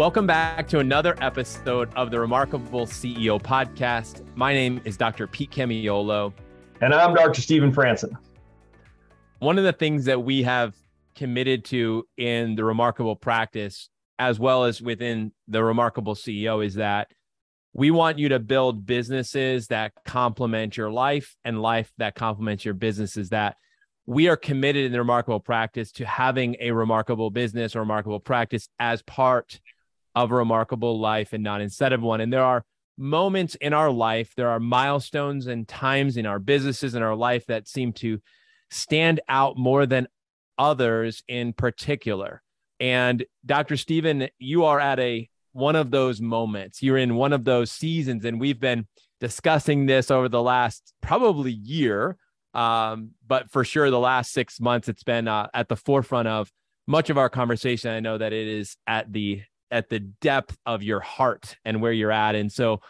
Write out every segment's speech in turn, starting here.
Welcome back to another episode of the Remarkable CEO podcast. My name is Dr. Pete Camiolo. And I'm Dr. Stephen Franson. One of the things that we have committed to in the Remarkable practice, as well as within the Remarkable CEO, is that we want you to build businesses that complement your life and life that complements your businesses that we are committed in the remarkable practice to having a remarkable business or remarkable practice as part of a remarkable life and not instead of one. And there are moments in our life, there are milestones and times in our businesses and our life that seem to stand out more than others in particular. And Dr. Stephen, you are at a one of those moments. You're in one of those seasons, and we've been discussing this over the last probably year, um, but for sure the last six months, it's been uh, at the forefront of much of our conversation. I know that it is at the at the depth of your heart and where you're at. And so,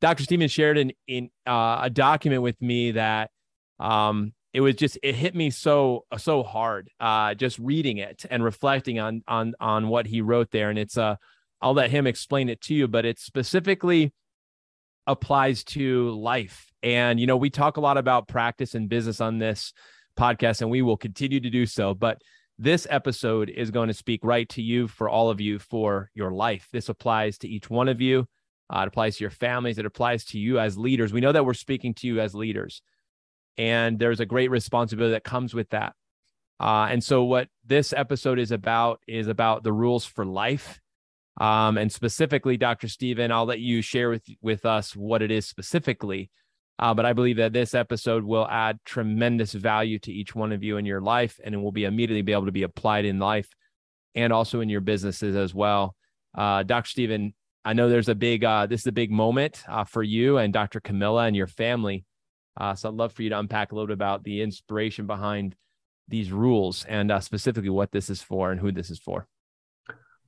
Dr. Stephen shared in, in uh, a document with me that um, it was just it hit me so so hard uh, just reading it and reflecting on on on what he wrote there. And it's uh I'll let him explain it to you, but it specifically applies to life. And you know, we talk a lot about practice and business on this podcast, and we will continue to do so. But this episode is going to speak right to you for all of you for your life. This applies to each one of you. Uh, it applies to your families. It applies to you as leaders. We know that we're speaking to you as leaders, and there's a great responsibility that comes with that. Uh, and so, what this episode is about is about the rules for life. Um, and specifically, Dr. Stephen, I'll let you share with with us what it is specifically. Uh, but I believe that this episode will add tremendous value to each one of you in your life, and it will be immediately be able to be applied in life and also in your businesses as well. Uh, Dr. Stephen, I know there's a big, uh, this is a big moment uh, for you and Dr. Camilla and your family. Uh, so I'd love for you to unpack a little bit about the inspiration behind these rules and uh, specifically what this is for and who this is for.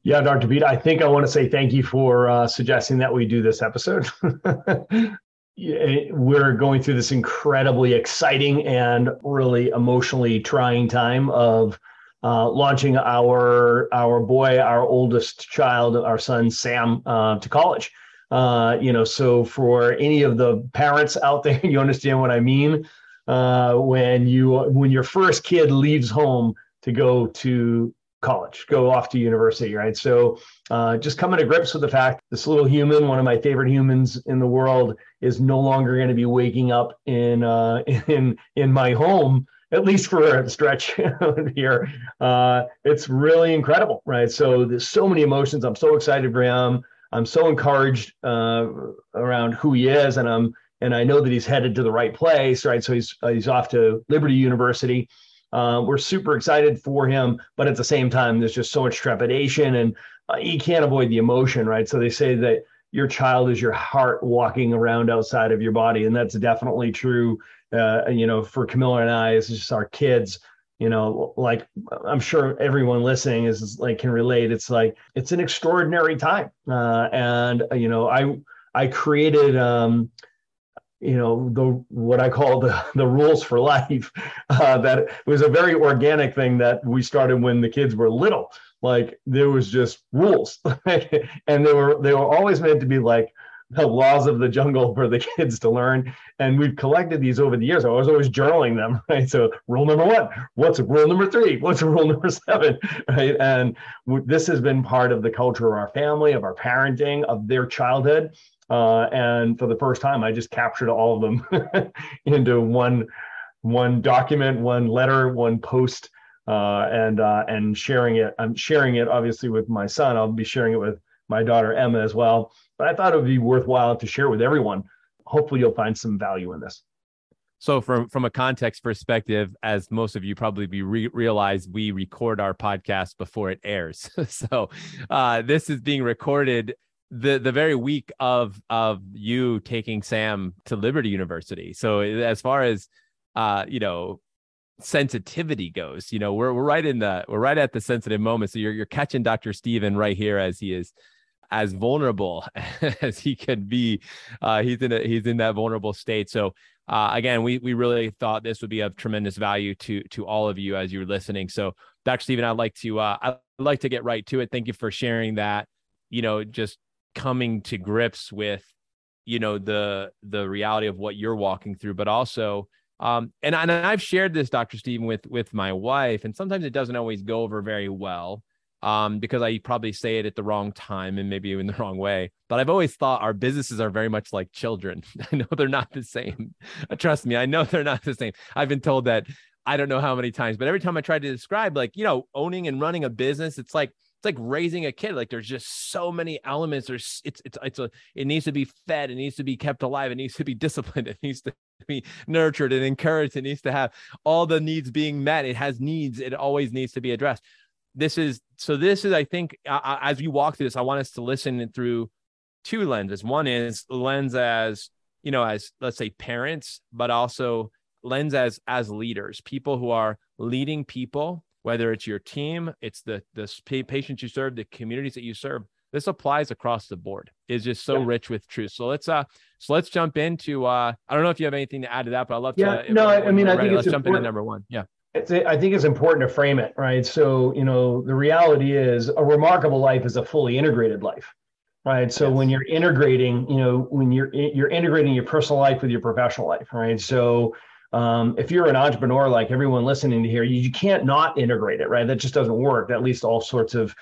Yeah, Dr. Pete, I think I want to say thank you for uh, suggesting that we do this episode. we're going through this incredibly exciting and really emotionally trying time of uh, launching our our boy, our oldest child, our son Sam, uh, to college. Uh, you know, so for any of the parents out there, you understand what I mean. Uh, when you when your first kid leaves home to go to college, go off to university, right? So uh, just coming to grips with the fact this little human, one of my favorite humans in the world, is no longer going to be waking up in uh, in in my home at least for a stretch here. Uh, it's really incredible, right? So there's so many emotions. I'm so excited for him. I'm so encouraged uh, around who he is, and I'm and I know that he's headed to the right place, right? So he's uh, he's off to Liberty University. Uh, we're super excited for him, but at the same time, there's just so much trepidation, and uh, you can't avoid the emotion, right? So they say that your child is your heart walking around outside of your body, and that's definitely true. Uh, you know, for Camilla and I, it's just our kids. You know, like I'm sure everyone listening is like can relate. It's like it's an extraordinary time, uh, and you know, I I created. Um, you know the what I call the the rules for life. Uh, that was a very organic thing that we started when the kids were little. Like there was just rules, and they were they were always meant to be like the laws of the jungle for the kids to learn. And we've collected these over the years. I was always journaling them, right? So rule number one, what's rule number three? What's rule number seven? Right. And this has been part of the culture of our family, of our parenting, of their childhood. Uh, and for the first time, I just captured all of them into one one document, one letter, one post, uh, and uh, and sharing it. I'm sharing it obviously with my son. I'll be sharing it with my daughter Emma as well. But I thought it would be worthwhile to share with everyone. Hopefully, you'll find some value in this. So, from from a context perspective, as most of you probably be re- realize, we record our podcast before it airs. so, uh, this is being recorded the the very week of of you taking Sam to Liberty University. So as far as uh, you know, sensitivity goes, you know, we're we're right in the we're right at the sensitive moment. So you're you're catching Dr. Stephen right here as he is as vulnerable as he can be. Uh, he's in a, he's in that vulnerable state. So uh, again, we we really thought this would be of tremendous value to to all of you as you're listening. So Dr. Stephen, I'd like to uh, I'd like to get right to it. Thank you for sharing that. You know, just coming to grips with you know the the reality of what you're walking through, but also um, and, and I've shared this, Dr. Stephen, with with my wife, and sometimes it doesn't always go over very well um, because I probably say it at the wrong time and maybe in the wrong way. But I've always thought our businesses are very much like children. I know they're not the same. Trust me, I know they're not the same. I've been told that I don't know how many times, but every time I try to describe, like, you know, owning and running a business, it's like, it's like raising a kid. Like there's just so many elements. There's it's it's it's a it needs to be fed. It needs to be kept alive. It needs to be disciplined. It needs to be nurtured and encouraged. It needs to have all the needs being met. It has needs. It always needs to be addressed. This is so. This is I think as we walk through this, I want us to listen through two lenses. One is lens as you know as let's say parents, but also lens as as leaders, people who are leading people whether it's your team, it's the the patients you serve, the communities that you serve. This applies across the board. It's just so yeah. rich with truth. So let's uh so let's jump into uh I don't know if you have anything to add to that, but I love to. yeah, to no, I, I mean I think let's jump into number one. Yeah. It's, I think it's important to frame it, right? So, you know, the reality is a remarkable life is a fully integrated life, right? So yes. when you're integrating, you know, when you're you're integrating your personal life with your professional life, right? So um, if you're an entrepreneur like everyone listening to here, you, you can't not integrate it, right? That just doesn't work. At least all sorts of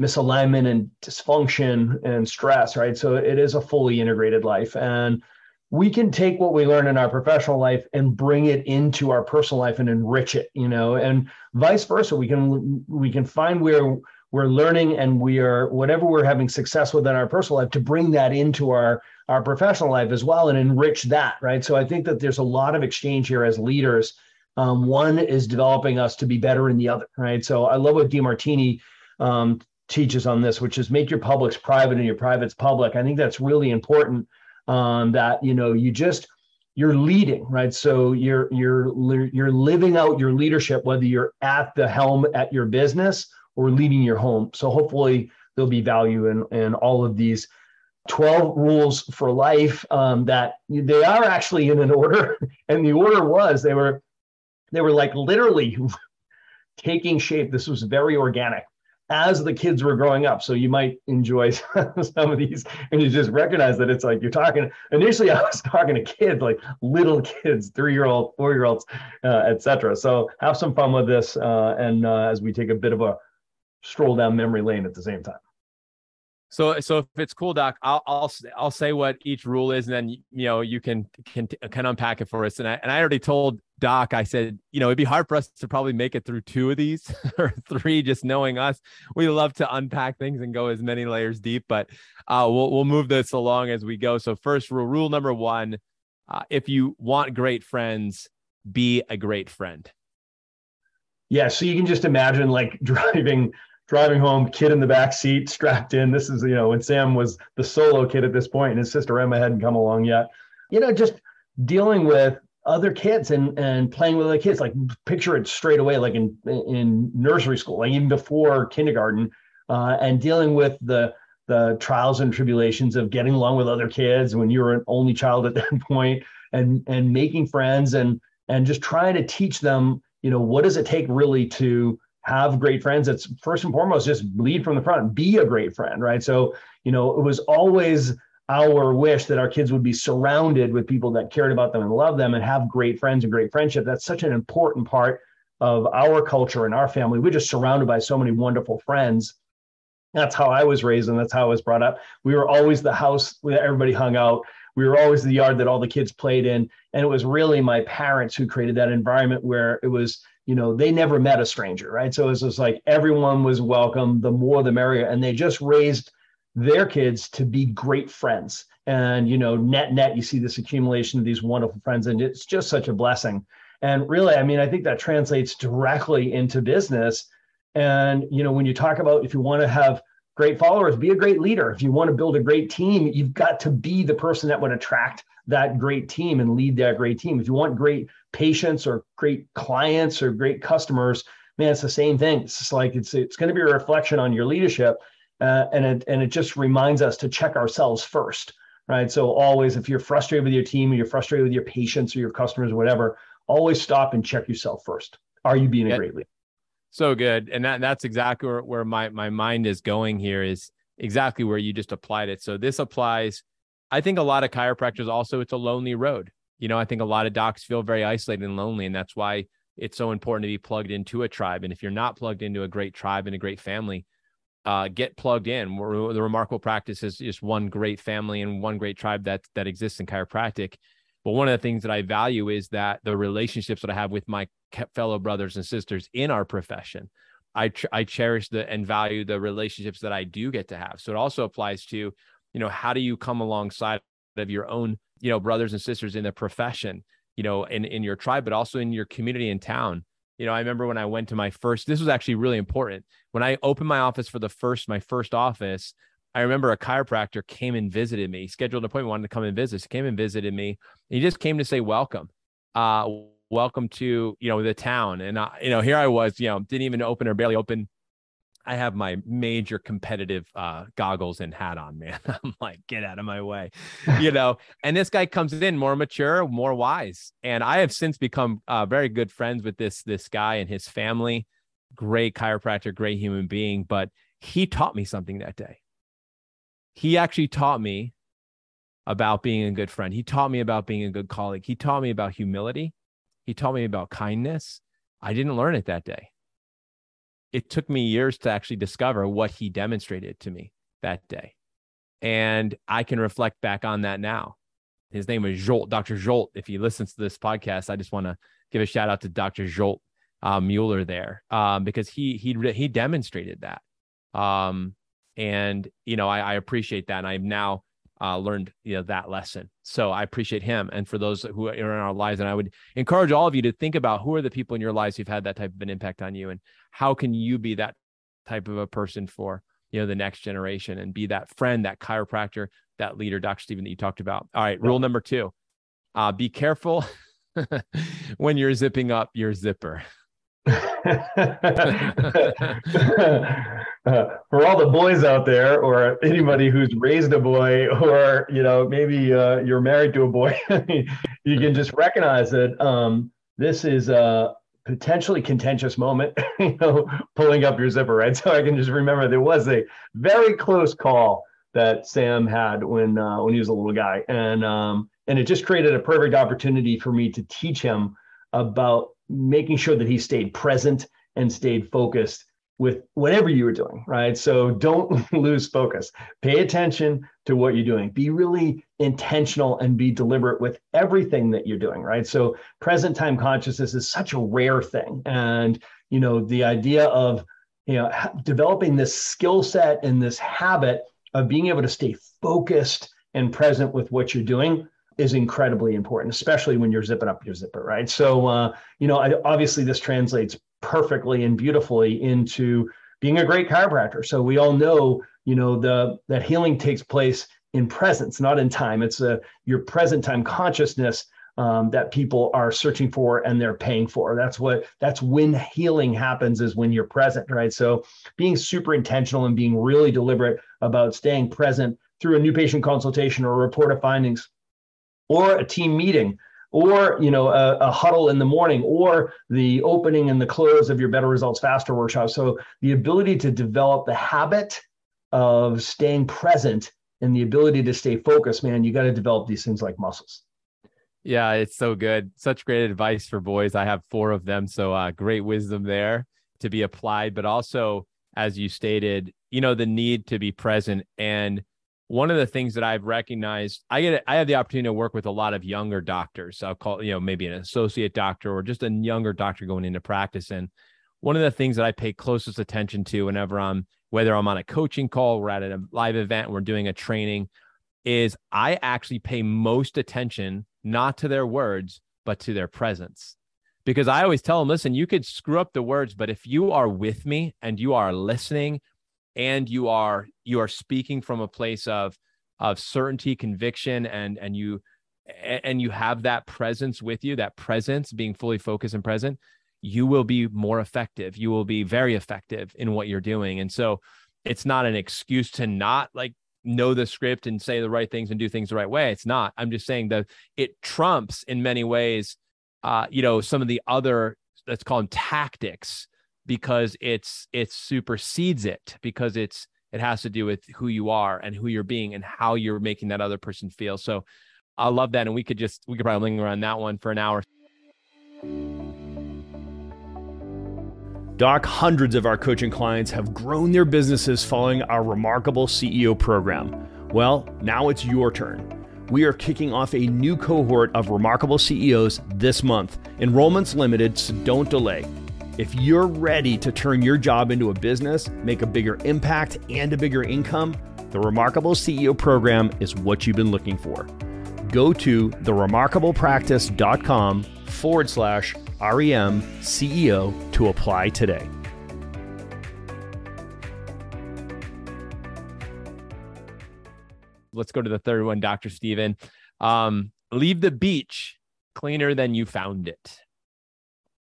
misalignment and dysfunction and stress, right? So it is a fully integrated life. And we can take what we learn in our professional life and bring it into our personal life and enrich it, you know, and vice versa. We can we can find where we're learning and we are whatever we're having success with in our personal life to bring that into our our professional life as well and enrich that, right? So I think that there's a lot of exchange here as leaders. Um, one is developing us to be better in the other, right? So I love what Demartini um, teaches on this, which is make your publics private and your privates public. I think that's really important. Um, that you know you just you're leading, right? So you're you're you're living out your leadership, whether you're at the helm at your business or leading your home. So hopefully there'll be value in in all of these 12 rules for life um, that they are actually in an order. And the order was they were they were like literally taking shape. This was very organic as the kids were growing up. So you might enjoy some of these and you just recognize that it's like you're talking initially i was talking to kids like little kids three year old four year olds uh, etc so have some fun with this uh, and uh, as we take a bit of a stroll down memory lane at the same time so, so if it's cool, Doc, I'll I'll I'll say what each rule is, and then you know you can can can unpack it for us. And I and I already told Doc, I said, you know, it'd be hard for us to probably make it through two of these or three, just knowing us. We love to unpack things and go as many layers deep, but uh, we'll we'll move this along as we go. So, first rule, rule number one: uh, if you want great friends, be a great friend. Yeah, so you can just imagine like driving driving home, kid in the back seat, strapped in. This is, you know, when Sam was the solo kid at this point and his sister Emma hadn't come along yet. You know, just dealing with other kids and and playing with other kids. Like picture it straight away, like in in nursery school, like even before kindergarten, uh, and dealing with the the trials and tribulations of getting along with other kids when you were an only child at that point, and and making friends and and just trying to teach them, you know, what does it take really to have great friends. It's first and foremost just lead from the front, be a great friend, right? So, you know, it was always our wish that our kids would be surrounded with people that cared about them and loved them and have great friends and great friendship. That's such an important part of our culture and our family. We're just surrounded by so many wonderful friends. That's how I was raised and that's how I was brought up. We were always the house where everybody hung out. We were always the yard that all the kids played in. And it was really my parents who created that environment where it was you know, they never met a stranger, right? So it was just like everyone was welcome, the more the merrier. And they just raised their kids to be great friends. And, you know, net, net, you see this accumulation of these wonderful friends, and it's just such a blessing. And really, I mean, I think that translates directly into business. And, you know, when you talk about if you want to have great followers, be a great leader. If you want to build a great team, you've got to be the person that would attract that great team and lead that great team. If you want great patients or great clients or great customers, man, it's the same thing. It's just like it's it's going to be a reflection on your leadership, uh, and it and it just reminds us to check ourselves first, right? So always, if you're frustrated with your team or you're frustrated with your patients or your customers or whatever, always stop and check yourself first. Are you being a great leader? So good, and that that's exactly where, where my my mind is going here is exactly where you just applied it. So this applies. I think a lot of chiropractors also it's a lonely road. You know, I think a lot of docs feel very isolated and lonely, and that's why it's so important to be plugged into a tribe. And if you're not plugged into a great tribe and a great family, uh, get plugged in. the remarkable practice is just one great family and one great tribe that that exists in chiropractic. But one of the things that I value is that the relationships that I have with my fellow brothers and sisters in our profession, I I cherish the and value the relationships that I do get to have. So it also applies to, you know, how do you come alongside of your own, you know, brothers and sisters in the profession you know, in, in your tribe, but also in your community and town. You know, I remember when I went to my first, this was actually really important. When I opened my office for the first, my first office, I remember a chiropractor came and visited me, he scheduled an appointment, wanted to come and visit, he came and visited me. he just came to say, welcome. Uh, welcome to, you know, the town. And, I, you know, here I was, you know, didn't even open or barely open I have my major competitive uh, goggles and hat on, man. I'm like, get out of my way, you know. and this guy comes in more mature, more wise, and I have since become uh, very good friends with this this guy and his family. Great chiropractor, great human being, but he taught me something that day. He actually taught me about being a good friend. He taught me about being a good colleague. He taught me about humility. He taught me about kindness. I didn't learn it that day it took me years to actually discover what he demonstrated to me that day. And I can reflect back on that now. His name was Jolt, Dr. Jolt. If he listens to this podcast, I just want to give a shout out to Dr. Jolt uh, Mueller there um, because he he he demonstrated that. Um, and you know, I, I appreciate that. And I've now uh, learned you know that lesson. So I appreciate him. And for those who are in our lives, and I would encourage all of you to think about who are the people in your lives who've had that type of an impact on you, and how can you be that type of a person for you know the next generation and be that friend, that chiropractor, that leader, Dr. Stephen, that you talked about. All right, rule number two: uh, be careful when you're zipping up your zipper. uh, for all the boys out there, or anybody who's raised a boy, or you know maybe uh, you're married to a boy, you can just recognize that um, this is a potentially contentious moment. you know, pulling up your zipper, right? So I can just remember there was a very close call that Sam had when uh, when he was a little guy, and um, and it just created a perfect opportunity for me to teach him about making sure that he stayed present and stayed focused with whatever you were doing, right? So don't lose focus. Pay attention to what you're doing. Be really intentional and be deliberate with everything that you're doing, right? So present time consciousness is such a rare thing. And, you know, the idea of, you know, developing this skill set and this habit of being able to stay focused and present with what you're doing is incredibly important, especially when you're zipping up your zipper, right? So, uh, you know, I, obviously this translates perfectly and beautifully into being a great chiropractor. So we all know, you know, the that healing takes place in presence, not in time. It's a your present time consciousness um, that people are searching for and they're paying for. That's what that's when healing happens is when you're present, right? So being super intentional and being really deliberate about staying present through a new patient consultation or a report of findings or a team meeting or you know a, a, huddle in the morning or the opening and the close of your better results faster workshop. So the ability to develop the habit of staying present and the ability to stay focused man you got to develop these things like muscles. Yeah it's so good. Such great advice for boys. I have four of them so uh, great wisdom there to be applied. But also as you stated you know the need to be present and one of the things that I've recognized, I get I have the opportunity to work with a lot of younger doctors. I'll call you know maybe an associate doctor or just a younger doctor going into practice. And one of the things that I pay closest attention to whenever I'm whether I'm on a coaching call, we're at a live event, we're doing a training, is I actually pay most attention not to their words but to their presence. Because I always tell them, listen, you could screw up the words, but if you are with me and you are listening and you are you are speaking from a place of of certainty conviction and and you and you have that presence with you that presence being fully focused and present you will be more effective. You will be very effective in what you're doing. And so it's not an excuse to not like know the script and say the right things and do things the right way. It's not. I'm just saying that it trumps in many ways uh you know some of the other let's call them tactics because it's it supersedes it because it's it has to do with who you are and who you're being and how you're making that other person feel so i love that and we could just we could probably linger on that one for an hour Doc, hundreds of our coaching clients have grown their businesses following our remarkable CEO program. Well, now it's your turn. We are kicking off a new cohort of remarkable CEOs this month. Enrollment's limited, so don't delay. If you're ready to turn your job into a business, make a bigger impact, and a bigger income, the Remarkable CEO program is what you've been looking for. Go to theremarkablepractice.com forward slash REM CEO to apply today. Let's go to the third one, Dr. Stephen. Um, leave the beach cleaner than you found it.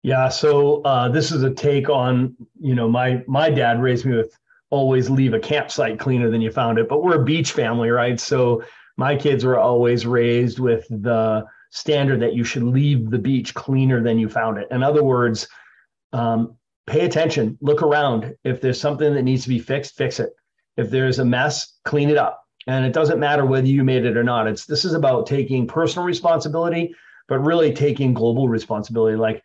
Yeah, so uh, this is a take on you know my my dad raised me with always leave a campsite cleaner than you found it, but we're a beach family, right? So my kids were always raised with the standard that you should leave the beach cleaner than you found it. In other words, um, pay attention, look around. If there's something that needs to be fixed, fix it. If there's a mess, clean it up. And it doesn't matter whether you made it or not. It's this is about taking personal responsibility, but really taking global responsibility. Like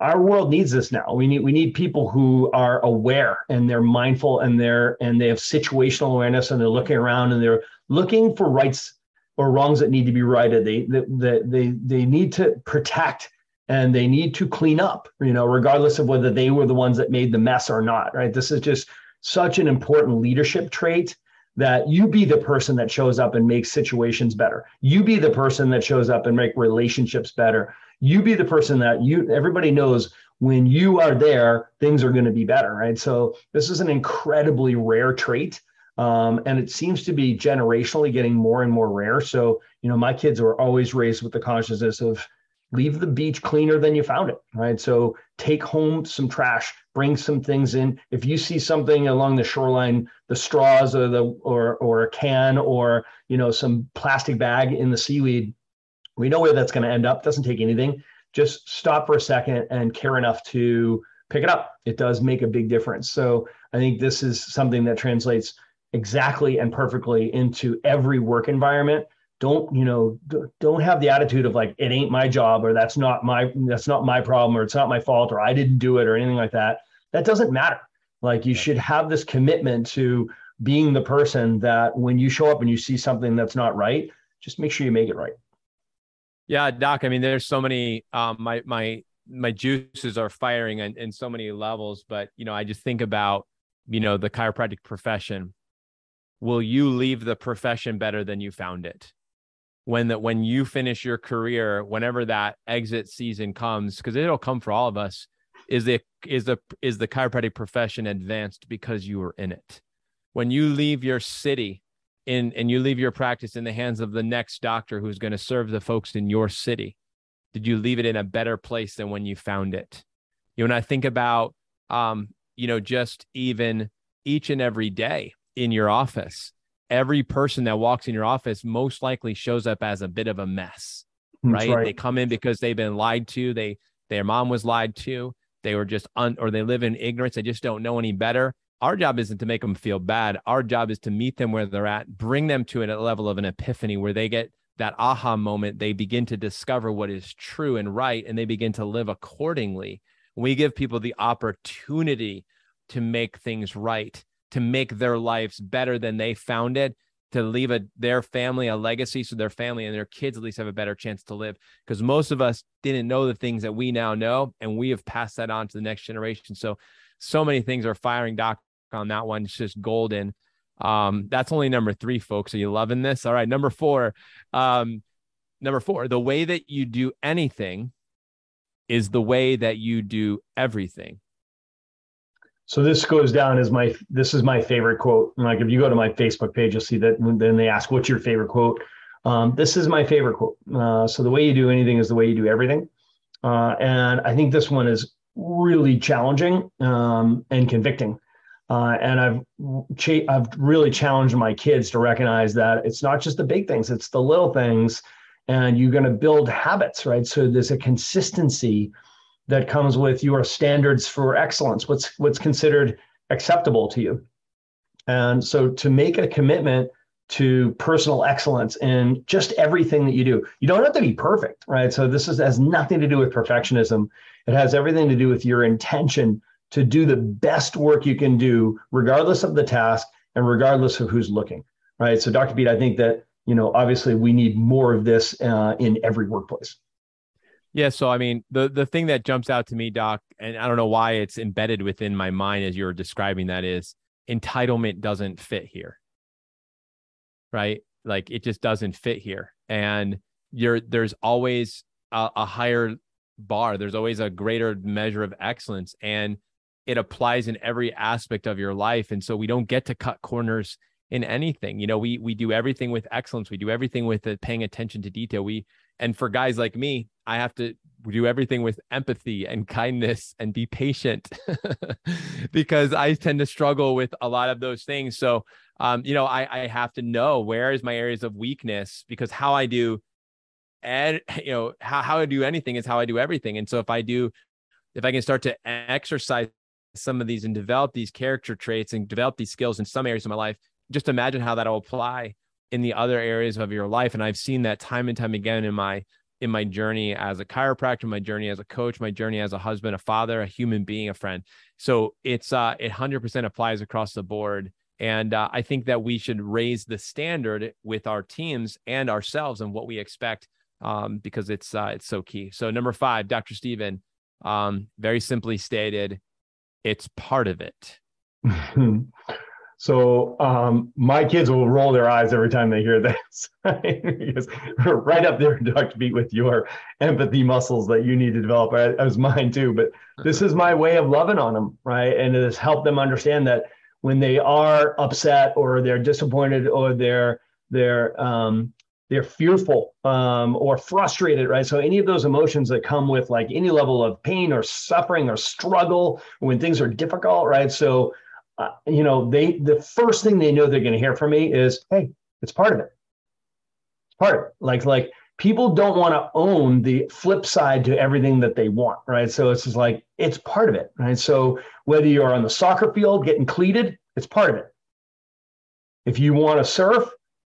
our world needs this now. We need we need people who are aware and they're mindful and they're and they have situational awareness and they're looking around and they're looking for rights or wrongs that need to be righted. They they they they need to protect and they need to clean up. You know, regardless of whether they were the ones that made the mess or not. Right. This is just such an important leadership trait that you be the person that shows up and makes situations better. You be the person that shows up and make relationships better you be the person that you everybody knows when you are there things are going to be better right? So this is an incredibly rare trait um, and it seems to be generationally getting more and more rare. So you know my kids were always raised with the consciousness of leave the beach cleaner than you found it right? So take home some trash bring some things in. If you see something along the shoreline the straws or the or or a can or you know some plastic bag in the seaweed we know where that's going to end up. Doesn't take anything. Just stop for a second and care enough to pick it up. It does make a big difference. So I think this is something that translates exactly and perfectly into every work environment. Don't you know? Don't have the attitude of like it ain't my job or that's not my that's not my problem or it's not my fault or I didn't do it or anything like that. That doesn't matter. Like you should have this commitment to being the person that when you show up and you see something that's not right, just make sure you make it right. Yeah, Doc. I mean, there's so many. Um, my my my juices are firing in, in so many levels, but you know, I just think about you know the chiropractic profession. Will you leave the profession better than you found it? When that when you finish your career, whenever that exit season comes, because it'll come for all of us, is the is the is the chiropractic profession advanced because you were in it? When you leave your city in and you leave your practice in the hands of the next doctor who's going to serve the folks in your city did you leave it in a better place than when you found it you know when i think about um you know just even each and every day in your office every person that walks in your office most likely shows up as a bit of a mess right? right? they come in because they've been lied to they their mom was lied to they were just un or they live in ignorance they just don't know any better our job isn't to make them feel bad. Our job is to meet them where they're at, bring them to a level of an epiphany where they get that aha moment. They begin to discover what is true and right, and they begin to live accordingly. We give people the opportunity to make things right, to make their lives better than they found it, to leave a, their family a legacy so their family and their kids at least have a better chance to live. Because most of us didn't know the things that we now know, and we have passed that on to the next generation. So, so many things are firing doc on that one. It's just golden. Um, that's only number three, folks. Are you loving this? All right. Number four. Um, number four, the way that you do anything is the way that you do everything. So this goes down as my this is my favorite quote. Like if you go to my Facebook page, you'll see that then they ask what's your favorite quote. Um, this is my favorite quote. Uh, so the way you do anything is the way you do everything, uh, and I think this one is really challenging um, and convicting. Uh, and I've cha- I've really challenged my kids to recognize that it's not just the big things; it's the little things, and you're going to build habits, right? So there's a consistency that comes with your standards for excellence. What's what's considered acceptable to you, and so to make a commitment to personal excellence in just everything that you do. You don't have to be perfect, right? So this is, has nothing to do with perfectionism. It has everything to do with your intention to do the best work you can do, regardless of the task and regardless of who's looking. Right. So, Dr. Pete, I think that you know obviously we need more of this uh, in every workplace. Yeah. So, I mean, the the thing that jumps out to me, Doc, and I don't know why it's embedded within my mind as you're describing that is entitlement doesn't fit here. Right. Like it just doesn't fit here, and you're there's always a, a higher bar. There's always a greater measure of excellence, and it applies in every aspect of your life. And so we don't get to cut corners in anything. You know, we we do everything with excellence. We do everything with paying attention to detail. We and for guys like me, I have to do everything with empathy and kindness and be patient because I tend to struggle with a lot of those things. So, um, you know, I, I have to know where is my areas of weakness because how I do and you know how, how I do anything is how I do everything. And so if I do, if I can start to exercise some of these and develop these character traits and develop these skills in some areas of my life, just imagine how that'll apply in the other areas of your life. And I've seen that time and time again in my in my journey as a chiropractor, my journey as a coach, my journey as a husband, a father, a human being, a friend. So it's uh it 100% applies across the board. And uh, I think that we should raise the standard with our teams and ourselves and what we expect um, because it's uh, it's so key. So number five, Dr. Stephen, um, very simply stated, it's part of it. so um, my kids will roll their eyes every time they hear this because right up there, Dr. Pete, with your empathy muscles that you need to develop. As mine too, but this is my way of loving on them, right? And it has helped them understand that when they are upset or they're disappointed or they're they're um, they're fearful um, or frustrated, right? So any of those emotions that come with like any level of pain or suffering or struggle when things are difficult, right? So uh, you know, they the first thing they know they're going to hear from me is, "Hey, it's part of it. It's part of it." Like like people don't want to own the flip side to everything that they want, right? So it's just like it's part of it, right? So whether you're on the soccer field getting cleated, it's part of it. If you want to surf,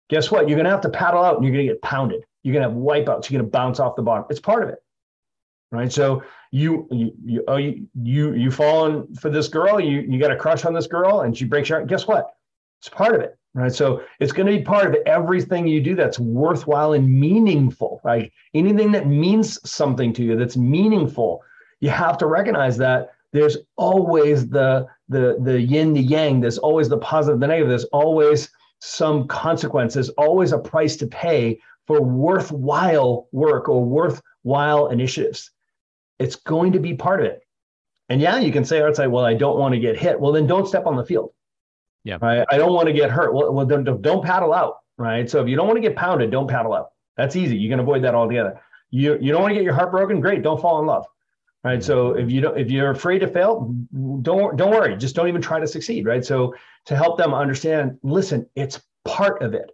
guess what? You're going to have to paddle out and you're going to get pounded. You're going to have wipeouts. You're going to bounce off the bottom. It's part of it. Right. So you, you, you, oh, you, you, you falling for this girl, you, you got a crush on this girl and she breaks your heart. Guess what? It's part of it. Right. So it's going to be part of everything you do that's worthwhile and meaningful. Right. Anything that means something to you that's meaningful, you have to recognize that there's always the the the yin the yang there's always the positive the negative there's always some consequence. consequences, always a price to pay for worthwhile work or worthwhile initiatives. It's going to be part of it. And yeah, you can say outside, well, I don't want to get hit. Well, then don't step on the field. Yeah. Right. I don't want to get hurt. Well, well then don't paddle out. Right. So if you don't want to get pounded, don't paddle out. That's easy. You can avoid that altogether. You you don't want to get your heart broken. Great. Don't fall in love right? So if you don't if you're afraid to fail don't don't worry. Just don't even try to succeed right? So to help them understand listen it's part of it.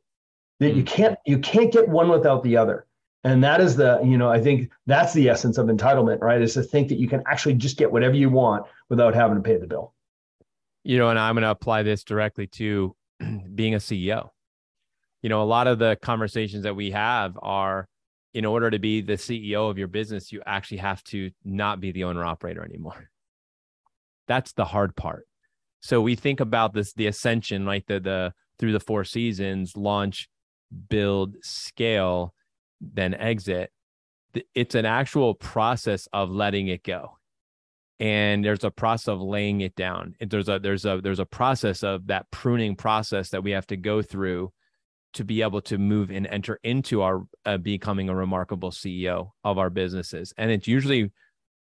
That you mm-hmm. can't you can't get one without the other. And that is the you know i think that's the essence of entitlement right? Is to think that you can actually just get whatever you want without having to pay the bill. You know and i'm going to apply this directly to being a ceo you know a lot of the conversations that we have are in order to be the CEO of your business, you actually have to not be the owner operator anymore. That's the hard part. So we think about this the ascension, like the the through the four seasons, launch, build, scale, then exit. It's an actual process of letting it go. And there's a process of laying it down. There's a there's a there's a process of that pruning process that we have to go through to be able to move and enter into our uh, becoming a remarkable CEO of our businesses. And it's usually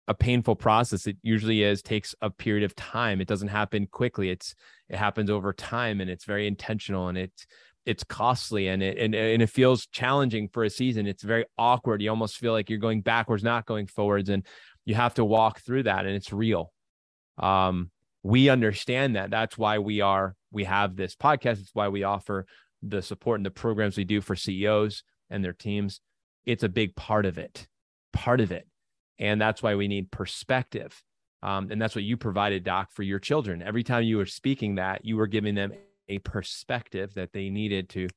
a painful process. It usually is takes a period of time. It doesn't happen quickly. It's it happens over time and it's very intentional and it's it's costly and it and, and it feels challenging for a season. It's very awkward. You almost feel like you're going backwards, not going forwards. And you have to walk through that and it's real. Um, we understand that. That's why we are we have this podcast. It's why we offer the support and the programs we do for CEOs and their teams. It's a big part of it. Part of it. And that's why we need perspective. Um, and that's what you provided, Doc, for your children. Every time you were speaking that, you were giving them a perspective that they needed to,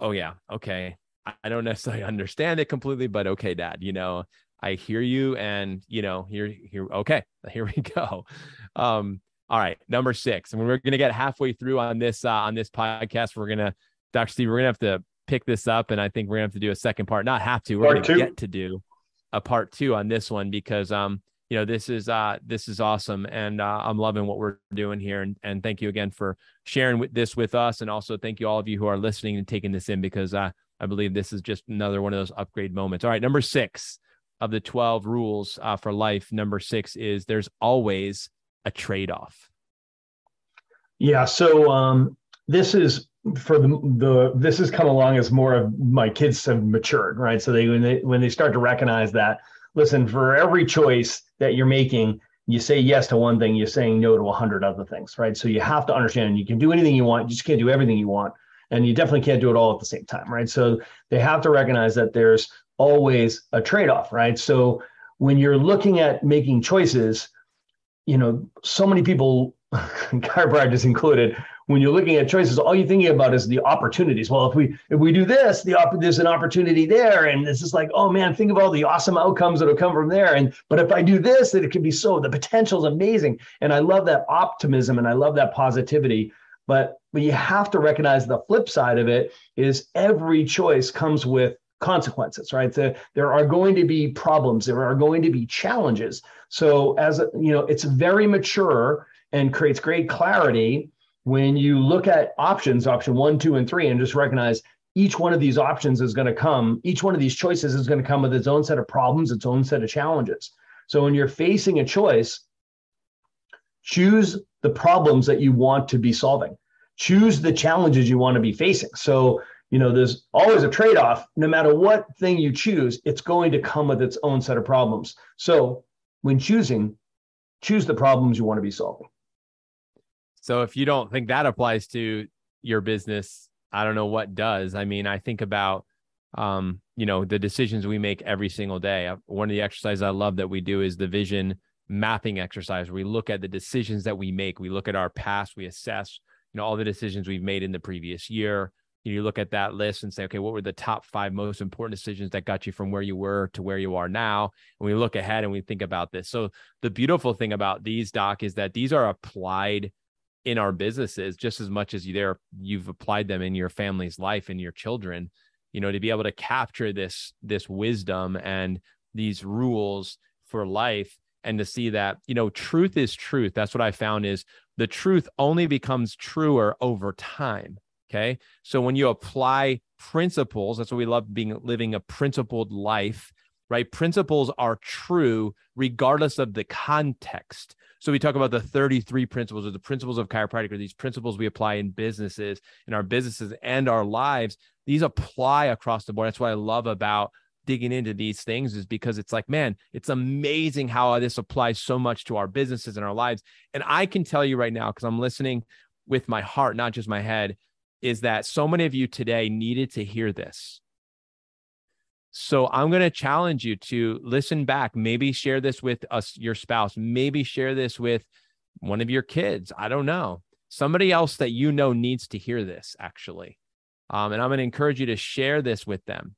oh, yeah, okay. I don't necessarily understand it completely, but okay, dad, you know, I hear you and, you know, here, here, okay, here we go. Um, all right, number six, and we're going to get halfway through on this, uh, on this podcast. We're going to, Dr. Steve, we're going to have to pick this up. And I think we're going to have to do a second part, not have to, we're going to get to do a part two on this one because um you know this is uh this is awesome and uh, i'm loving what we're doing here and and thank you again for sharing with this with us and also thank you all of you who are listening and taking this in because uh, i believe this is just another one of those upgrade moments all right number six of the 12 rules uh, for life number six is there's always a trade-off yeah so um this is for the the this has come along as more of my kids have matured, right? So they when they when they start to recognize that, listen, for every choice that you're making, you say yes to one thing, you're saying no to a hundred other things, right? So you have to understand you can do anything you want, you just can't do everything you want, and you definitely can't do it all at the same time, right? So they have to recognize that there's always a trade-off, right? So when you're looking at making choices, you know, so many people, chiropractors included, when you're looking at choices, all you're thinking about is the opportunities. Well, if we if we do this, the op- there's an opportunity there, and it's just like, oh man, think of all the awesome outcomes that'll come from there. And but if I do this, that it could be so. The potential is amazing, and I love that optimism and I love that positivity. But but you have to recognize the flip side of it is every choice comes with consequences right the, there are going to be problems there are going to be challenges so as you know it's very mature and creates great clarity when you look at options, option one, two, and three, and just recognize each one of these options is going to come, each one of these choices is going to come with its own set of problems, its own set of challenges. So when you're facing a choice, choose the problems that you want to be solving, choose the challenges you want to be facing. So, you know, there's always a trade off. No matter what thing you choose, it's going to come with its own set of problems. So when choosing, choose the problems you want to be solving. So if you don't think that applies to your business, I don't know what does. I mean, I think about um, you know, the decisions we make every single day. Uh, one of the exercises I love that we do is the vision mapping exercise. we look at the decisions that we make. We look at our past, we assess, you know, all the decisions we've made in the previous year. You look at that list and say, okay, what were the top five most important decisions that got you from where you were to where you are now? And we look ahead and we think about this. So the beautiful thing about these, Doc, is that these are applied in our businesses just as much as you there you've applied them in your family's life and your children you know to be able to capture this this wisdom and these rules for life and to see that you know truth is truth that's what i found is the truth only becomes truer over time okay so when you apply principles that's what we love being living a principled life right principles are true regardless of the context so we talk about the 33 principles or the principles of chiropractic, or these principles we apply in businesses, in our businesses and our lives. These apply across the board. That's what I love about digging into these things is because it's like, man, it's amazing how this applies so much to our businesses and our lives. And I can tell you right now, because I'm listening with my heart, not just my head, is that so many of you today needed to hear this. So I'm going to challenge you to listen back. Maybe share this with us, your spouse. Maybe share this with one of your kids. I don't know. Somebody else that you know needs to hear this, actually. Um, and I'm going to encourage you to share this with them.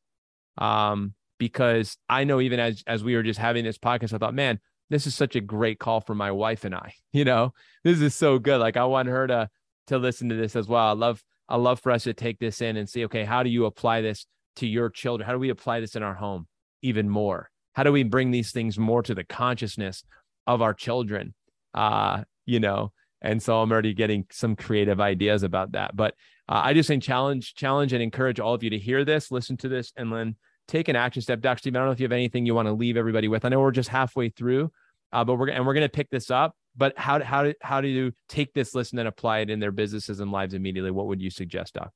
Um, because I know even as as we were just having this podcast, I thought, man, this is such a great call for my wife and I. You know, this is so good. Like I want her to to listen to this as well. I love I love for us to take this in and see, okay, how do you apply this to your children? How do we apply this in our home even more? How do we bring these things more to the consciousness of our children? Uh, you know, and so I'm already getting some creative ideas about that. But uh, I just think challenge, challenge, and encourage all of you to hear this, listen to this, and then take an action step. Dr. Steve, I don't know if you have anything you want to leave everybody with. I know we're just halfway through, uh, but we're and we're going to pick this up. But how how do how do you take this listen and apply it in their businesses and lives immediately? What would you suggest, Doc?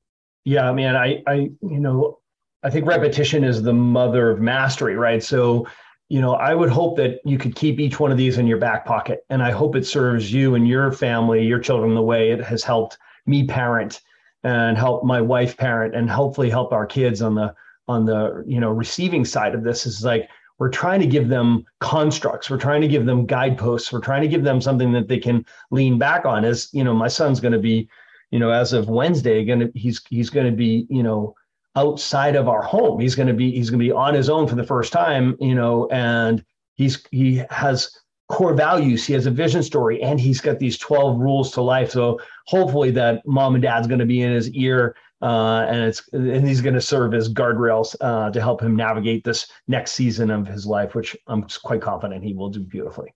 Yeah, man, I I you know I think repetition is the mother of mastery, right? So you know, I would hope that you could keep each one of these in your back pocket. And I hope it serves you and your family, your children, the way it has helped me parent and help my wife parent and hopefully help our kids on the on the you know receiving side of this is like we're trying to give them constructs we're trying to give them guideposts we're trying to give them something that they can lean back on as you know my son's going to be you know as of wednesday going to he's he's going to be you know outside of our home he's going to be he's going to be on his own for the first time you know and he's he has core values. He has a vision story and he's got these 12 rules to life. So hopefully that mom and dad's going to be in his ear uh, and it's and he's going to serve as guardrails uh, to help him navigate this next season of his life, which I'm quite confident he will do beautifully.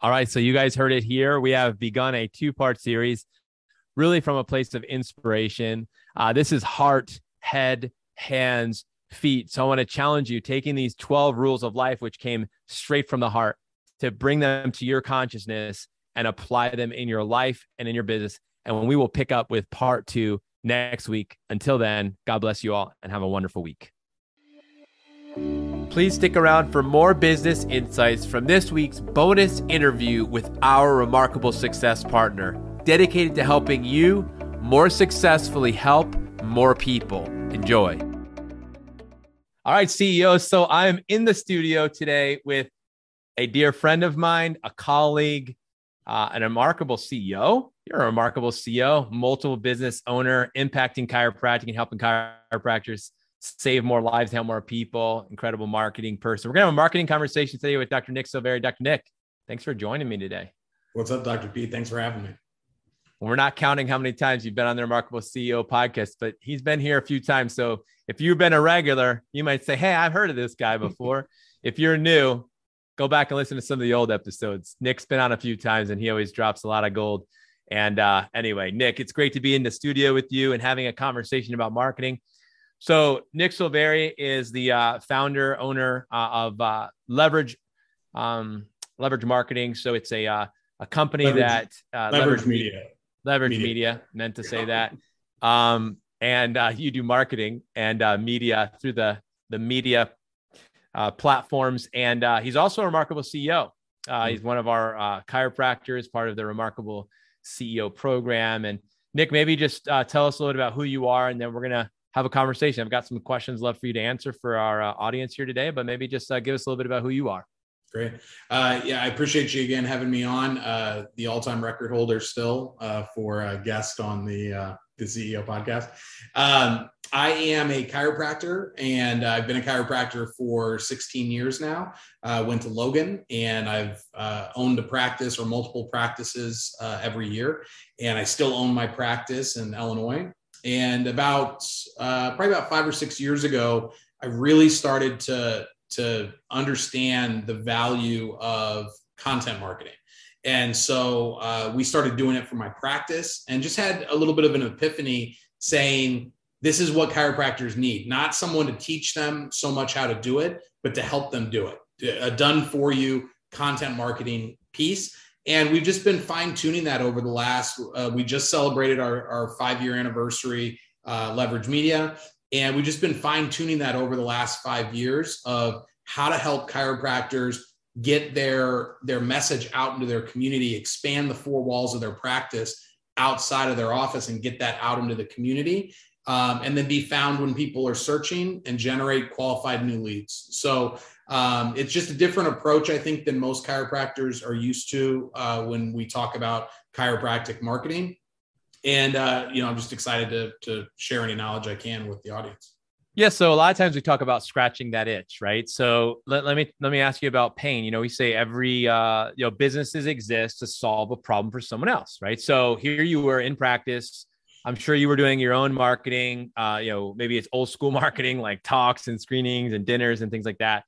All right, so you guys heard it here. We have begun a two-part series, really from a place of inspiration. Uh, this is heart, head, hands, feet. So I want to challenge you, taking these 12 rules of life, which came straight from the heart, to bring them to your consciousness and apply them in your life and in your business. And when we will pick up with part two next week. Until then, God bless you all and have a wonderful week. Please stick around for more business insights from this week's bonus interview with our remarkable success partner, dedicated to helping you more successfully help more people. Enjoy. All right, CEOs. So I'm in the studio today with a dear friend of mine, a colleague, uh, an remarkable CEO. You're a remarkable CEO, multiple business owner, impacting chiropractic and helping chiropractors save more lives, help more people, incredible marketing person. We're going to have a marketing conversation today with Dr. Nick Silveri. Dr. Nick, thanks for joining me today. What's up, Dr. Pete? Thanks for having me. We're not counting how many times you've been on the Remarkable CEO podcast, but he's been here a few times. So if you've been a regular, you might say, Hey, I've heard of this guy before. if you're new, go back and listen to some of the old episodes. Nick's been on a few times and he always drops a lot of gold. And uh, anyway, Nick, it's great to be in the studio with you and having a conversation about marketing. So, Nick Silveri is the uh, founder, owner uh, of uh, Leverage um, Leverage Marketing. So, it's a uh, a company Leverage, that uh, Leverage, Leverage Media. Leverage Media. Media meant to say that. Um, and you do marketing and media through the the media uh, platforms. And uh, he's also a remarkable CEO. Uh, he's one of our uh, chiropractors, part of the remarkable CEO program. And Nick, maybe just uh, tell us a little bit about who you are, and then we're going to have a conversation. I've got some questions left for you to answer for our uh, audience here today, but maybe just give us a little bit about who you are. Great. Uh, yeah, I appreciate you again having me on. Uh, the all-time record holder still uh, for a guest on the the CEO podcast. Um, I am a chiropractor and I've been a chiropractor for 16 years now. I uh, went to Logan and I've uh, owned a practice or multiple practices uh, every year. And I still own my practice in Illinois. And about uh, probably about five or six years ago, I really started to, to understand the value of content marketing. And so uh, we started doing it for my practice and just had a little bit of an epiphany saying, this is what chiropractors need, not someone to teach them so much how to do it, but to help them do it. A done for you content marketing piece. And we've just been fine tuning that over the last, uh, we just celebrated our, our five year anniversary, uh, Leverage Media. And we've just been fine tuning that over the last five years of how to help chiropractors get their their message out into their community expand the four walls of their practice outside of their office and get that out into the community um, and then be found when people are searching and generate qualified new leads so um, it's just a different approach i think than most chiropractors are used to uh, when we talk about chiropractic marketing and uh, you know i'm just excited to, to share any knowledge i can with the audience yeah, so a lot of times we talk about scratching that itch, right? So let, let me let me ask you about pain. You know, we say every uh, you know businesses exist to solve a problem for someone else, right? So here you were in practice. I'm sure you were doing your own marketing. Uh, you know, maybe it's old school marketing like talks and screenings and dinners and things like that.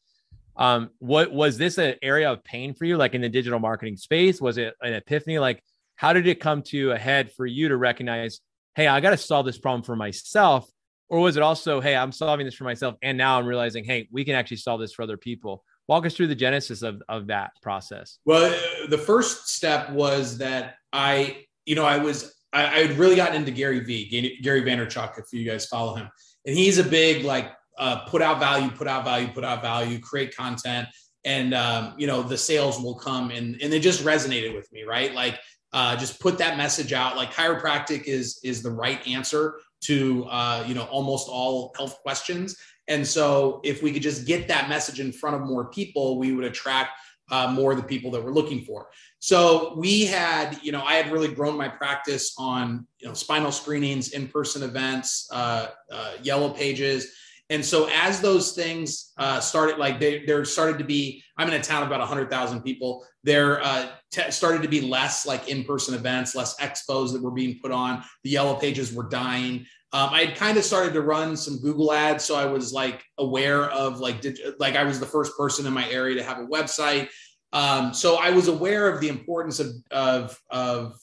Um, what was this an area of pain for you, like in the digital marketing space? Was it an epiphany? Like, how did it come to a head for you to recognize, hey, I got to solve this problem for myself? or was it also, hey, I'm solving this for myself, and now I'm realizing, hey, we can actually solve this for other people? Walk us through the genesis of of that process. Well, the first step was that I, you know, I was I, had really gotten into Gary V, Gary Vaynerchuk, if you guys follow him, and he's a big like uh, put out value, put out value, put out value, create content, and um, you know the sales will come, and and it just resonated with me, right? Like uh, just put that message out. Like chiropractic is is the right answer to uh, you know almost all health questions. And so if we could just get that message in front of more people, we would attract uh, more of the people that we're looking for. So we had, you know, I had really grown my practice on, you know, spinal screenings, in-person events, uh, uh, yellow pages. And so as those things uh, started, like they, there started to be, I'm in a town of about 100,000 people. There uh, t- started to be less like in-person events, less expos that were being put on. The yellow pages were dying. Um, I had kind of started to run some Google ads, so I was like aware of like did, like I was the first person in my area to have a website. Um, so I was aware of the importance of of, of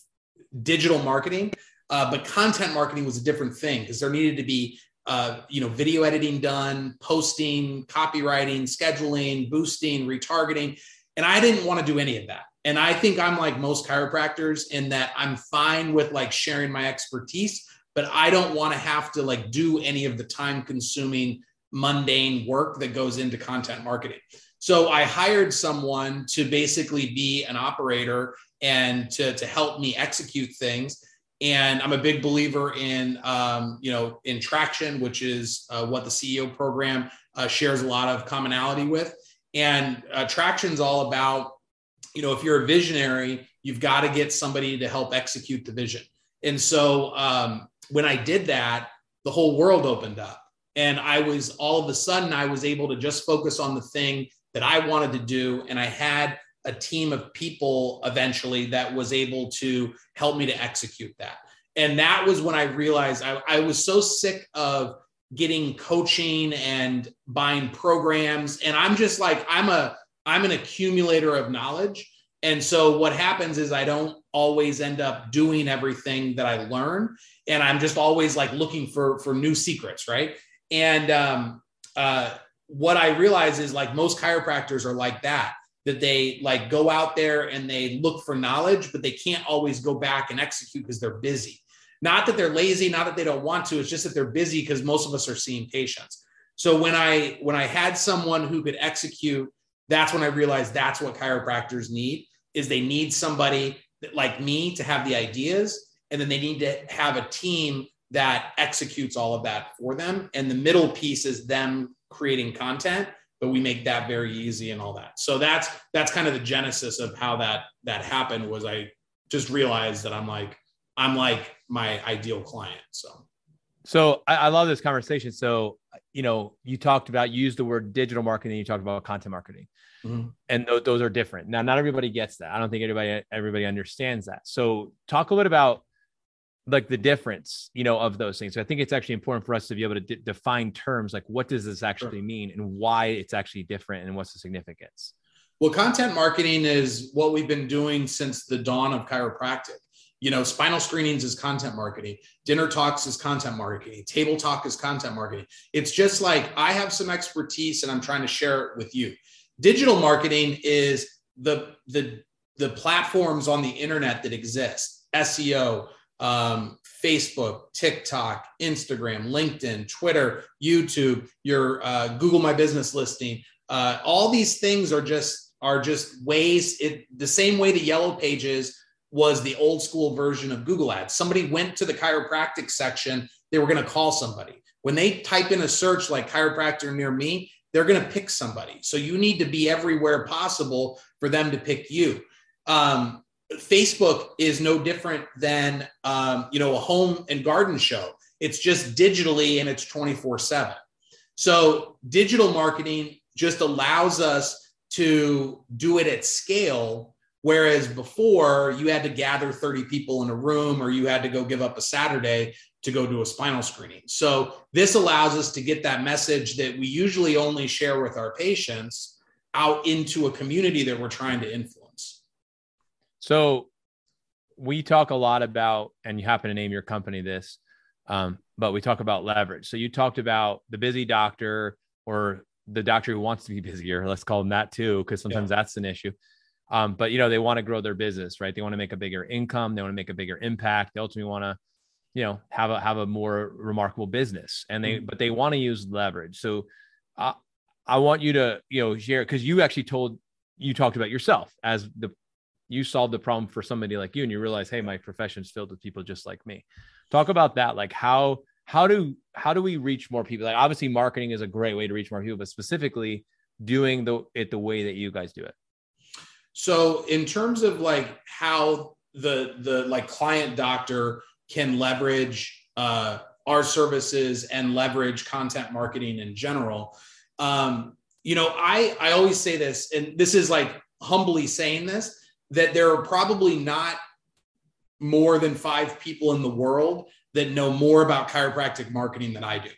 digital marketing, uh, but content marketing was a different thing because there needed to be uh, you know video editing done, posting, copywriting, scheduling, boosting, retargeting, and I didn't want to do any of that. And I think I'm like most chiropractors in that I'm fine with like sharing my expertise but I don't want to have to like do any of the time consuming mundane work that goes into content marketing. So I hired someone to basically be an operator and to, to help me execute things. And I'm a big believer in, um, you know, in traction, which is uh, what the CEO program uh, shares a lot of commonality with. And uh, traction is all about, you know, if you're a visionary, you've got to get somebody to help execute the vision. And so um, when I did that, the whole world opened up. And I was all of a sudden, I was able to just focus on the thing that I wanted to do. And I had a team of people eventually that was able to help me to execute that. And that was when I realized I, I was so sick of getting coaching and buying programs. And I'm just like, I'm a, I'm an accumulator of knowledge. And so what happens is I don't always end up doing everything that I learn. And I'm just always like looking for, for new secrets. Right. And um, uh, what I realize is like most chiropractors are like that, that they like go out there and they look for knowledge, but they can't always go back and execute because they're busy. Not that they're lazy, not that they don't want to, it's just that they're busy because most of us are seeing patients. So when I when I had someone who could execute, that's when I realized that's what chiropractors need is they need somebody that, like me to have the ideas and then they need to have a team that executes all of that for them. And the middle piece is them creating content but we make that very easy and all that. So that's that's kind of the genesis of how that that happened was i just realized that i'm like i'm like my ideal client so. So I, I love this conversation. So you know you talked about you used the word digital marketing you talked about content marketing Mm-hmm. And th- those are different. Now, not everybody gets that. I don't think everybody everybody understands that. So, talk a little bit about like the difference, you know, of those things. So I think it's actually important for us to be able to d- define terms like what does this actually sure. mean and why it's actually different and what's the significance. Well, content marketing is what we've been doing since the dawn of chiropractic. You know, spinal screenings is content marketing, dinner talks is content marketing, table talk is content marketing. It's just like I have some expertise and I'm trying to share it with you. Digital marketing is the the the platforms on the internet that exist: SEO, um, Facebook, TikTok, Instagram, LinkedIn, Twitter, YouTube, your uh, Google My Business listing. Uh, all these things are just are just ways. It the same way the Yellow Pages was the old school version of Google Ads. Somebody went to the chiropractic section. They were going to call somebody. When they type in a search like chiropractor near me, they're going to pick somebody. So you need to be everywhere possible for them to pick you. Um, Facebook is no different than um, you know a home and garden show. It's just digitally and it's 24 7. So digital marketing just allows us to do it at scale. Whereas before you had to gather 30 people in a room or you had to go give up a Saturday to go do a spinal screening. So this allows us to get that message that we usually only share with our patients out into a community that we're trying to influence. So we talk a lot about, and you happen to name your company this, Um, but we talk about leverage. So you talked about the busy doctor or the doctor who wants to be busier. Let's call them that too, because sometimes yeah. that's an issue. Um, but you know, they want to grow their business, right? They want to make a bigger income. They want to make a bigger impact. They ultimately want to, you know, have a have a more remarkable business. And they, mm-hmm. but they want to use leverage. So, I, I want you to, you know, share because you actually told you talked about yourself as the you solved the problem for somebody like you, and you realize, hey, my profession's filled with people just like me. Talk about that, like how how do how do we reach more people? Like obviously, marketing is a great way to reach more people, but specifically doing the it the way that you guys do it. So in terms of like how the the like client doctor can leverage uh, our services and leverage content marketing in general. Um, you know, I I always say this, and this is like humbly saying this that there are probably not more than five people in the world that know more about chiropractic marketing than I do.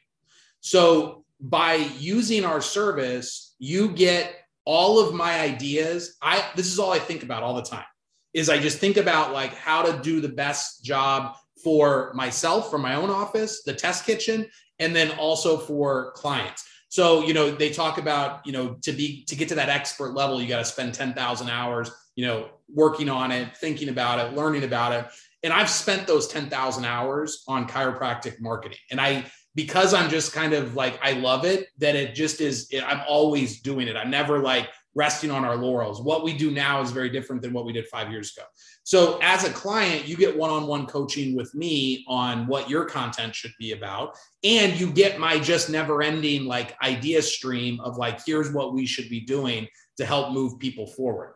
So by using our service, you get all of my ideas i this is all i think about all the time is i just think about like how to do the best job for myself for my own office the test kitchen and then also for clients. So you know they talk about you know to be to get to that expert level you got to spend 10,000 hours you know working on it thinking about it learning about it. And i've spent those 10,000 hours on chiropractic marketing. And i because I'm just kind of like I love it that it just is I'm always doing it. I'm never like resting on our laurels. What we do now is very different than what we did 5 years ago. So as a client, you get one-on-one coaching with me on what your content should be about and you get my just never-ending like idea stream of like here's what we should be doing to help move people forward.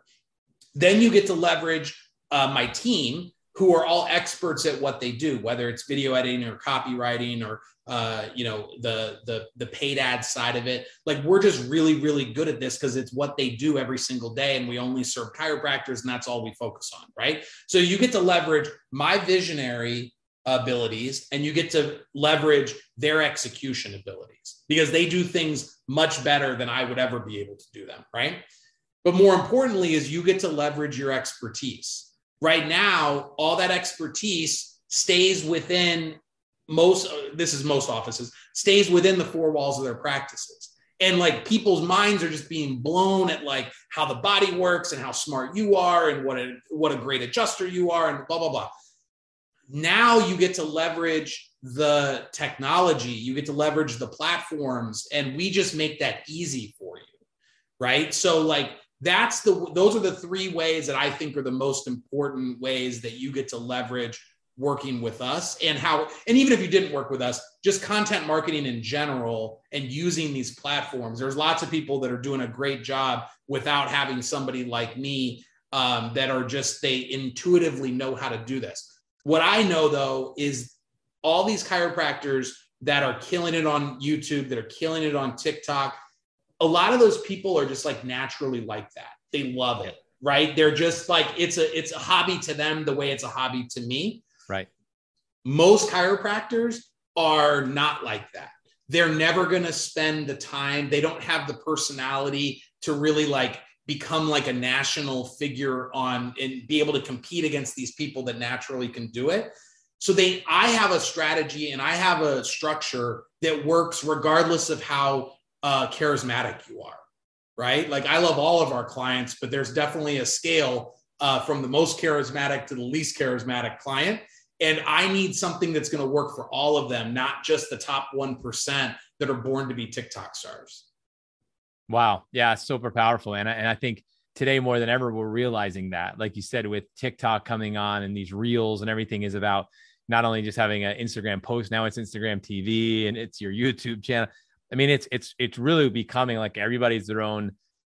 Then you get to leverage uh, my team who are all experts at what they do, whether it's video editing or copywriting or uh, you know the the the paid ad side of it. Like we're just really really good at this because it's what they do every single day, and we only serve chiropractors, and that's all we focus on, right? So you get to leverage my visionary abilities and you get to leverage their execution abilities because they do things much better than I would ever be able to do them, right? But more importantly is you get to leverage your expertise right now all that expertise stays within most this is most offices stays within the four walls of their practices. And like people's minds are just being blown at like how the body works and how smart you are and what a what a great adjuster you are and blah blah blah. Now you get to leverage the technology. You get to leverage the platforms and we just make that easy for you right? So like that's the those are the three ways that I think are the most important ways that you get to leverage working with us and how and even if you didn't work with us just content marketing in general and using these platforms. There's lots of people that are doing a great job without having somebody like me um, that are just they intuitively know how to do this. What i know though is all these chiropractors that are killing it on youtube that are killing it on tiktok a lot of those people are just like naturally like that. They love it, right? They're just like it's a it's a hobby to them the way it's a hobby to me. Right. Most chiropractors are not like that. They're never going to spend the time. They don't have the personality to really like become like a national figure on and be able to compete against these people that naturally can do it. So they I have a strategy and I have a structure that works regardless of how uh, charismatic you are, right? Like I love all of our clients, but there's definitely a scale uh, from the most charismatic to the least charismatic client. And I need something that's going to work for all of them, not just the top 1% that are born to be TikTok stars. Wow. Yeah. Super powerful. And I, and I think today more than ever, we're realizing that, like you said, with TikTok coming on and these reels and everything is about not only just having an Instagram post, now it's Instagram TV and it's your YouTube channel. I mean, it's it's it's really becoming like everybody's their own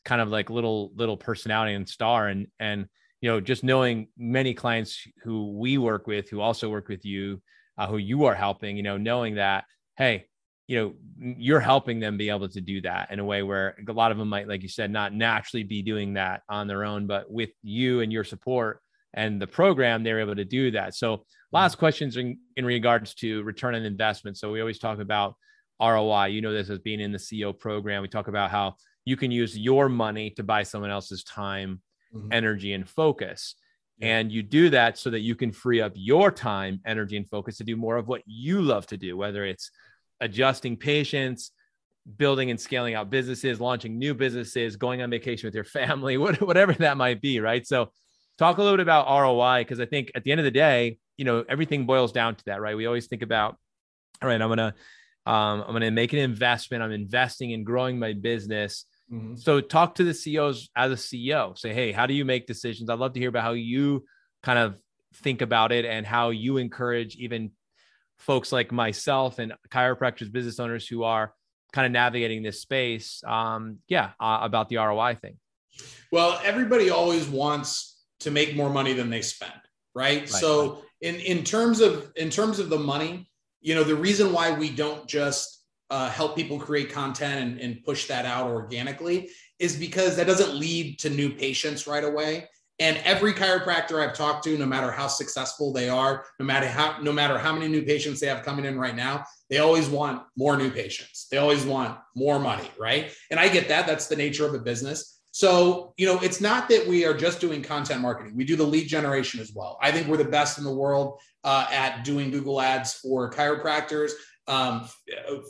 kind of like little little personality and star, and and you know, just knowing many clients who we work with, who also work with you, uh, who you are helping, you know, knowing that hey, you know, you're helping them be able to do that in a way where a lot of them might, like you said, not naturally be doing that on their own, but with you and your support and the program, they're able to do that. So, last questions in, in regards to return on investment. So, we always talk about ROI. You know this as being in the CEO program. We talk about how you can use your money to buy someone else's time, mm-hmm. energy, and focus. And you do that so that you can free up your time, energy, and focus to do more of what you love to do, whether it's adjusting patients, building and scaling out businesses, launching new businesses, going on vacation with your family, whatever that might be. Right. So, talk a little bit about ROI because I think at the end of the day, you know, everything boils down to that, right? We always think about, all right, I'm going to, um, I'm going to make an investment. I'm investing in growing my business. Mm-hmm. So talk to the CEOs as a CEO. Say, hey, how do you make decisions? I'd love to hear about how you kind of think about it and how you encourage even folks like myself and chiropractors, business owners who are kind of navigating this space. Um, yeah, uh, about the ROI thing. Well, everybody always wants to make more money than they spend, right? right so right. in in terms of in terms of the money, you know, the reason why we don't just uh, help people create content and, and push that out organically is because that doesn't lead to new patients right away. And every chiropractor I've talked to, no matter how successful they are, no matter how no matter how many new patients they have coming in right now, they always want more new patients. They always want more money, right? And I get that. That's the nature of a business. So, you know, it's not that we are just doing content marketing. We do the lead generation as well. I think we're the best in the world uh, at doing Google ads for chiropractors, um,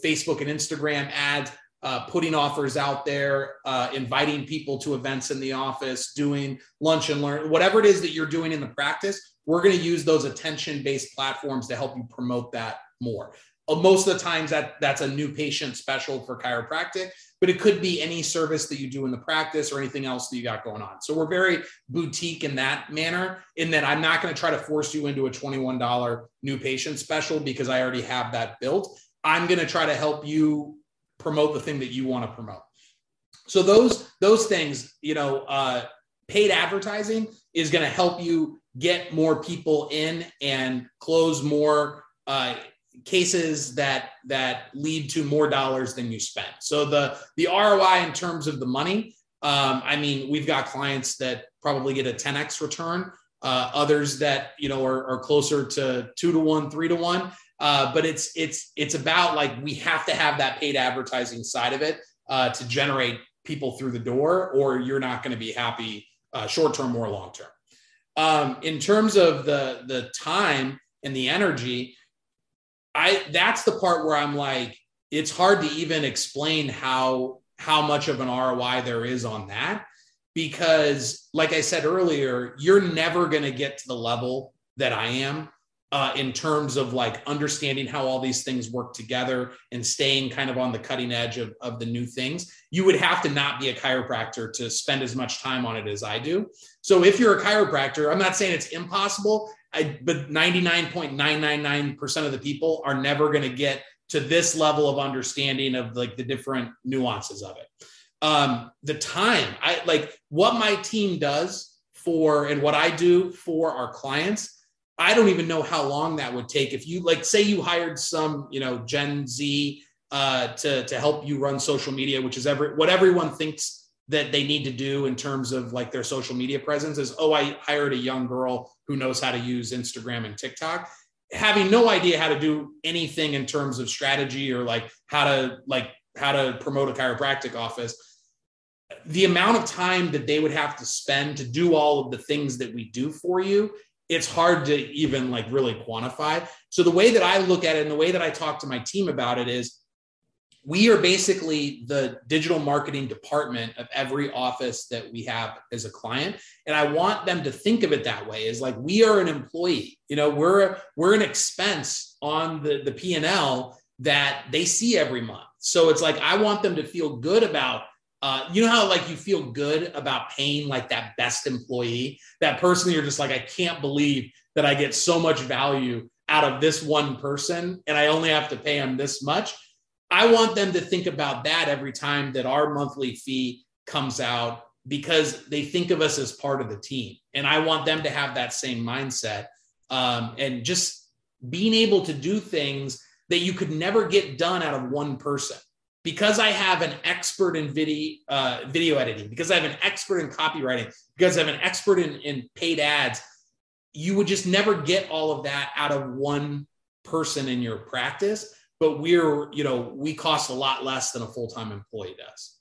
Facebook and Instagram ads uh, putting offers out there, uh, inviting people to events in the office, doing lunch and learn, whatever it is that you're doing in the practice, we're going to use those attention based platforms to help you promote that more. Uh, most of the times that that's a new patient special for chiropractic, but it could be any service that you do in the practice or anything else that you got going on. So we're very boutique in that manner, in that I'm not going to try to force you into a $21 new patient special because I already have that built. I'm going to try to help you promote the thing that you want to promote. So those those things, you know, uh, paid advertising is going to help you get more people in and close more uh, cases that that lead to more dollars than you spend. So the the ROI in terms of the money, um, I mean, we've got clients that probably get a 10x return. Uh, others that you know are, are closer to two to one, three to one. Uh, but it's it's it's about like we have to have that paid advertising side of it uh, to generate people through the door, or you're not going to be happy uh, short term or long term. Um, in terms of the the time and the energy, I that's the part where I'm like, it's hard to even explain how how much of an ROI there is on that because, like I said earlier, you're never going to get to the level that I am uh, in terms of like understanding how all these things work together and staying kind of on the cutting edge of, of the new things, you would have to not be a chiropractor to spend as much time on it as I do. So if you're a chiropractor, I'm not saying it's impossible, I, but 99.999% of the people are never going to get to this level of understanding of like the different nuances of it. Um, the time, I like what my team does for and what I do for our clients I don't even know how long that would take. If you like, say you hired some, you know, Gen Z uh, to to help you run social media, which is every what everyone thinks that they need to do in terms of like their social media presence is, oh, I hired a young girl who knows how to use Instagram and TikTok, having no idea how to do anything in terms of strategy or like how to like how to promote a chiropractic office the amount of time that they would have to spend to do all of the things that we do for you it's hard to even like really quantify. So the way that I look at it and the way that I talk to my team about it is we are basically the digital marketing department of every office that we have as a client. And i want them to think of it that way is like we are an employee you know we're we're an expense on the the p&l that they see every month. So it's like i want them to feel good about uh, you know how like you feel good about paying like that best employee, that person you're just like, I can't believe that I get so much value out of this one person and I only have to pay them this much. I want them to think about that every time that our monthly fee comes out because they think of us as part of the team. And I want them to have that same mindset um, and just being able to do things that you could never get done out of one person because I have an expert in video uh, video editing, because I have an expert in copywriting, because I have an expert in, in paid ads, you would just never get all of that out of one person in your practice. But we're, you know, we cost a lot less than a full time employee does.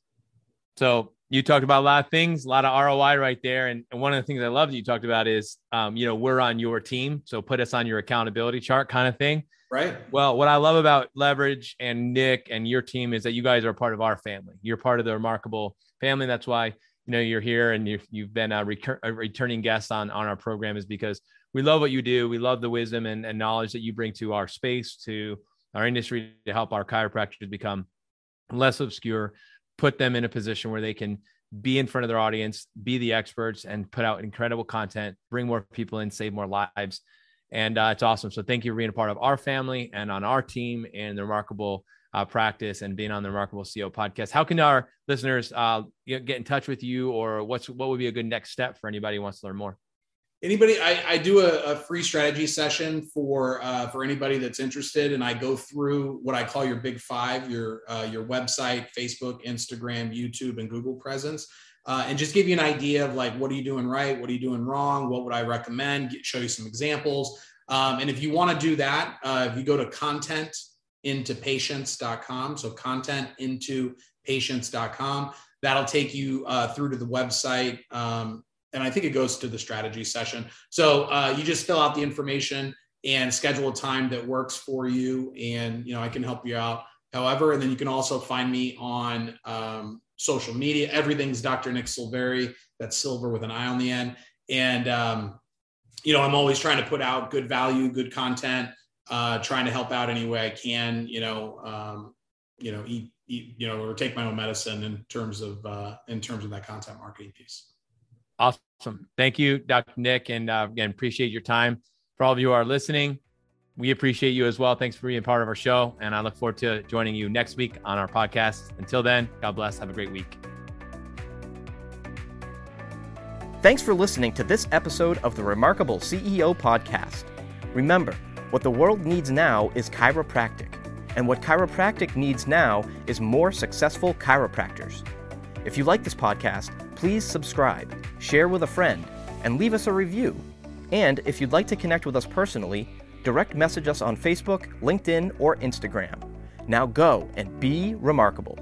So you talked about a lot of things, a lot of ROI right there. And, and one of the things I love that you talked about is, um, you know, we're on your team. So put us on your accountability chart kind of thing. Right. Well, what I love about Leverage and Nick and your team is that you guys are part of our family. You're part of the remarkable family. That's why, you know, you're here and you've, you've been a, recur- a returning guest on, on our program is because we love what you do. We love the wisdom and, and knowledge that you bring to our space, to our industry to help our chiropractors become less obscure, put them in a position where they can be in front of their audience, be the experts, and put out incredible content, bring more people in, save more lives. And uh, it's awesome. So thank you for being a part of our family and on our team and the remarkable uh, practice and being on the Remarkable CEO podcast. How can our listeners uh, get in touch with you, or what's what would be a good next step for anybody who wants to learn more? Anybody I, I do a, a, free strategy session for uh, for anybody that's interested and i go through what i call your big five your uh, your website facebook instagram youtube and google presence uh, and just give you an idea of like what are you doing right what are you doing wrong what would i recommend Get, show you some examples um, and if you want to do that uh, if you go to content into patients.com so content into patients.com that'll take you uh, through to the website um, and I think it goes to the strategy session. So uh, you just fill out the information and schedule a time that works for you, and you know I can help you out. However, and then you can also find me on um, social media. Everything's Dr. Nick Silveri. That's silver with an I on the end. And um, you know I'm always trying to put out good value, good content, uh, trying to help out any way I can. You know, um, you know, eat, eat, you know, or take my own medicine in terms of uh, in terms of that content marketing piece. Awesome. Thank you, Dr. Nick. And uh, again, appreciate your time. For all of you who are listening, we appreciate you as well. Thanks for being part of our show. And I look forward to joining you next week on our podcast. Until then, God bless. Have a great week. Thanks for listening to this episode of the Remarkable CEO podcast. Remember, what the world needs now is chiropractic, and what chiropractic needs now is more successful chiropractors. If you like this podcast, please subscribe, share with a friend, and leave us a review. And if you'd like to connect with us personally, direct message us on Facebook, LinkedIn, or Instagram. Now go and be remarkable.